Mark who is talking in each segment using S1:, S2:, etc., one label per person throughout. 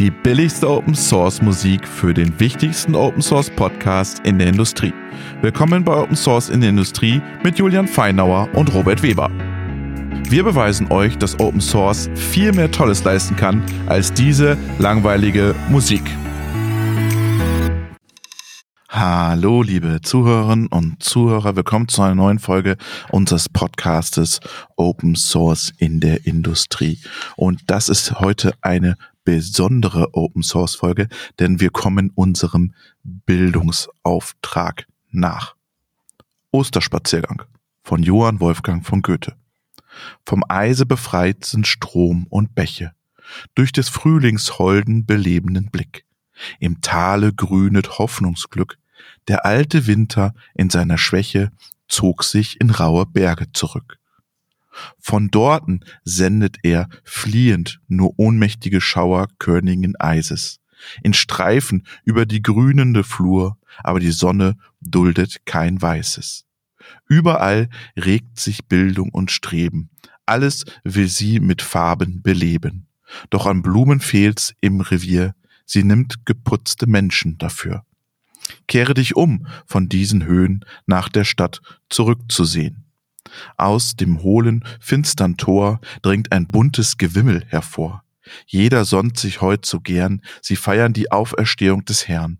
S1: Die billigste Open Source Musik für den wichtigsten Open Source Podcast in der Industrie. Willkommen bei Open Source in der Industrie mit Julian Feinauer und Robert Weber. Wir beweisen euch, dass Open Source viel mehr Tolles leisten kann als diese langweilige Musik. Hallo, liebe Zuhörerinnen und Zuhörer, willkommen zu einer neuen Folge unseres Podcastes Open Source in der Industrie. Und das ist heute eine besondere Open Source Folge, denn wir kommen unserem Bildungsauftrag nach. Osterspaziergang von Johann Wolfgang von Goethe. Vom Eise befreit sind Strom und Bäche, durch des Frühlings holden belebenden Blick. Im Tale grünet Hoffnungsglück, der alte Winter in seiner Schwäche zog sich in raue Berge zurück. Von dorten sendet er fliehend nur ohnmächtige Schauer körnigen Eises, in Streifen über die grünende Flur, aber die Sonne duldet kein Weißes. Überall regt sich Bildung und Streben, alles will sie mit Farben beleben. Doch an Blumen fehlt's im Revier, sie nimmt geputzte Menschen dafür. Kehre dich um von diesen Höhen nach der Stadt zurückzusehen. Aus dem hohlen, finstern Tor dringt ein buntes Gewimmel hervor. Jeder sonnt sich heut so gern, sie feiern die Auferstehung des Herrn.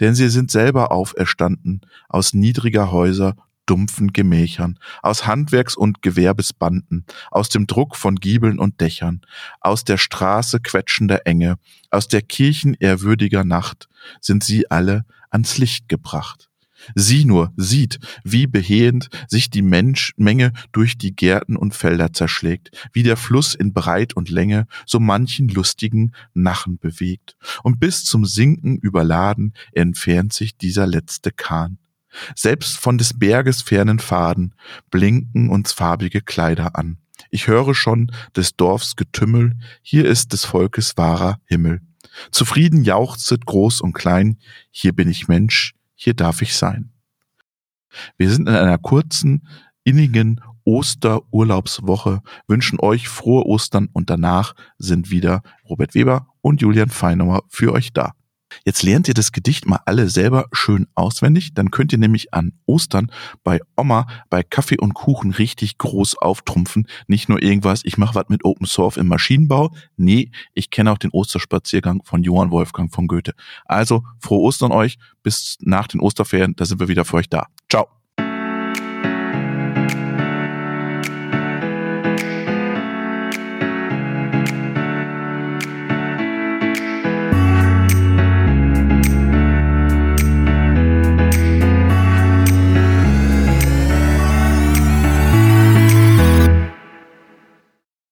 S1: Denn sie sind selber auferstanden aus niedriger Häuser dumpfen Gemächern, aus Handwerks- und Gewerbesbanden, aus dem Druck von Giebeln und Dächern, aus der Straße quetschender Enge, aus der Kirchen ehrwürdiger Nacht, sind sie alle ans Licht gebracht. Sieh nur, sieht, wie behehend sich die Menschmenge durch die Gärten und Felder zerschlägt, wie der Fluss in Breit und Länge so manchen lustigen Nachen bewegt, und bis zum Sinken überladen entfernt sich dieser letzte Kahn. Selbst von des Berges fernen Faden blinken uns farbige Kleider an. Ich höre schon des Dorfs Getümmel, hier ist des Volkes wahrer Himmel. Zufrieden jauchzet groß und klein, hier bin ich Mensch, hier darf ich sein. Wir sind in einer kurzen, innigen Osterurlaubswoche, wünschen euch frohe Ostern und danach sind wieder Robert Weber und Julian Feinauer für euch da. Jetzt lernt ihr das Gedicht mal alle selber schön auswendig, dann könnt ihr nämlich an Ostern bei Oma bei Kaffee und Kuchen richtig groß auftrumpfen. Nicht nur irgendwas, ich mache was mit Open Source im Maschinenbau. Nee, ich kenne auch den Osterspaziergang von Johann Wolfgang von Goethe. Also, frohe Ostern euch, bis nach den Osterferien, da sind wir wieder für euch da. Ciao.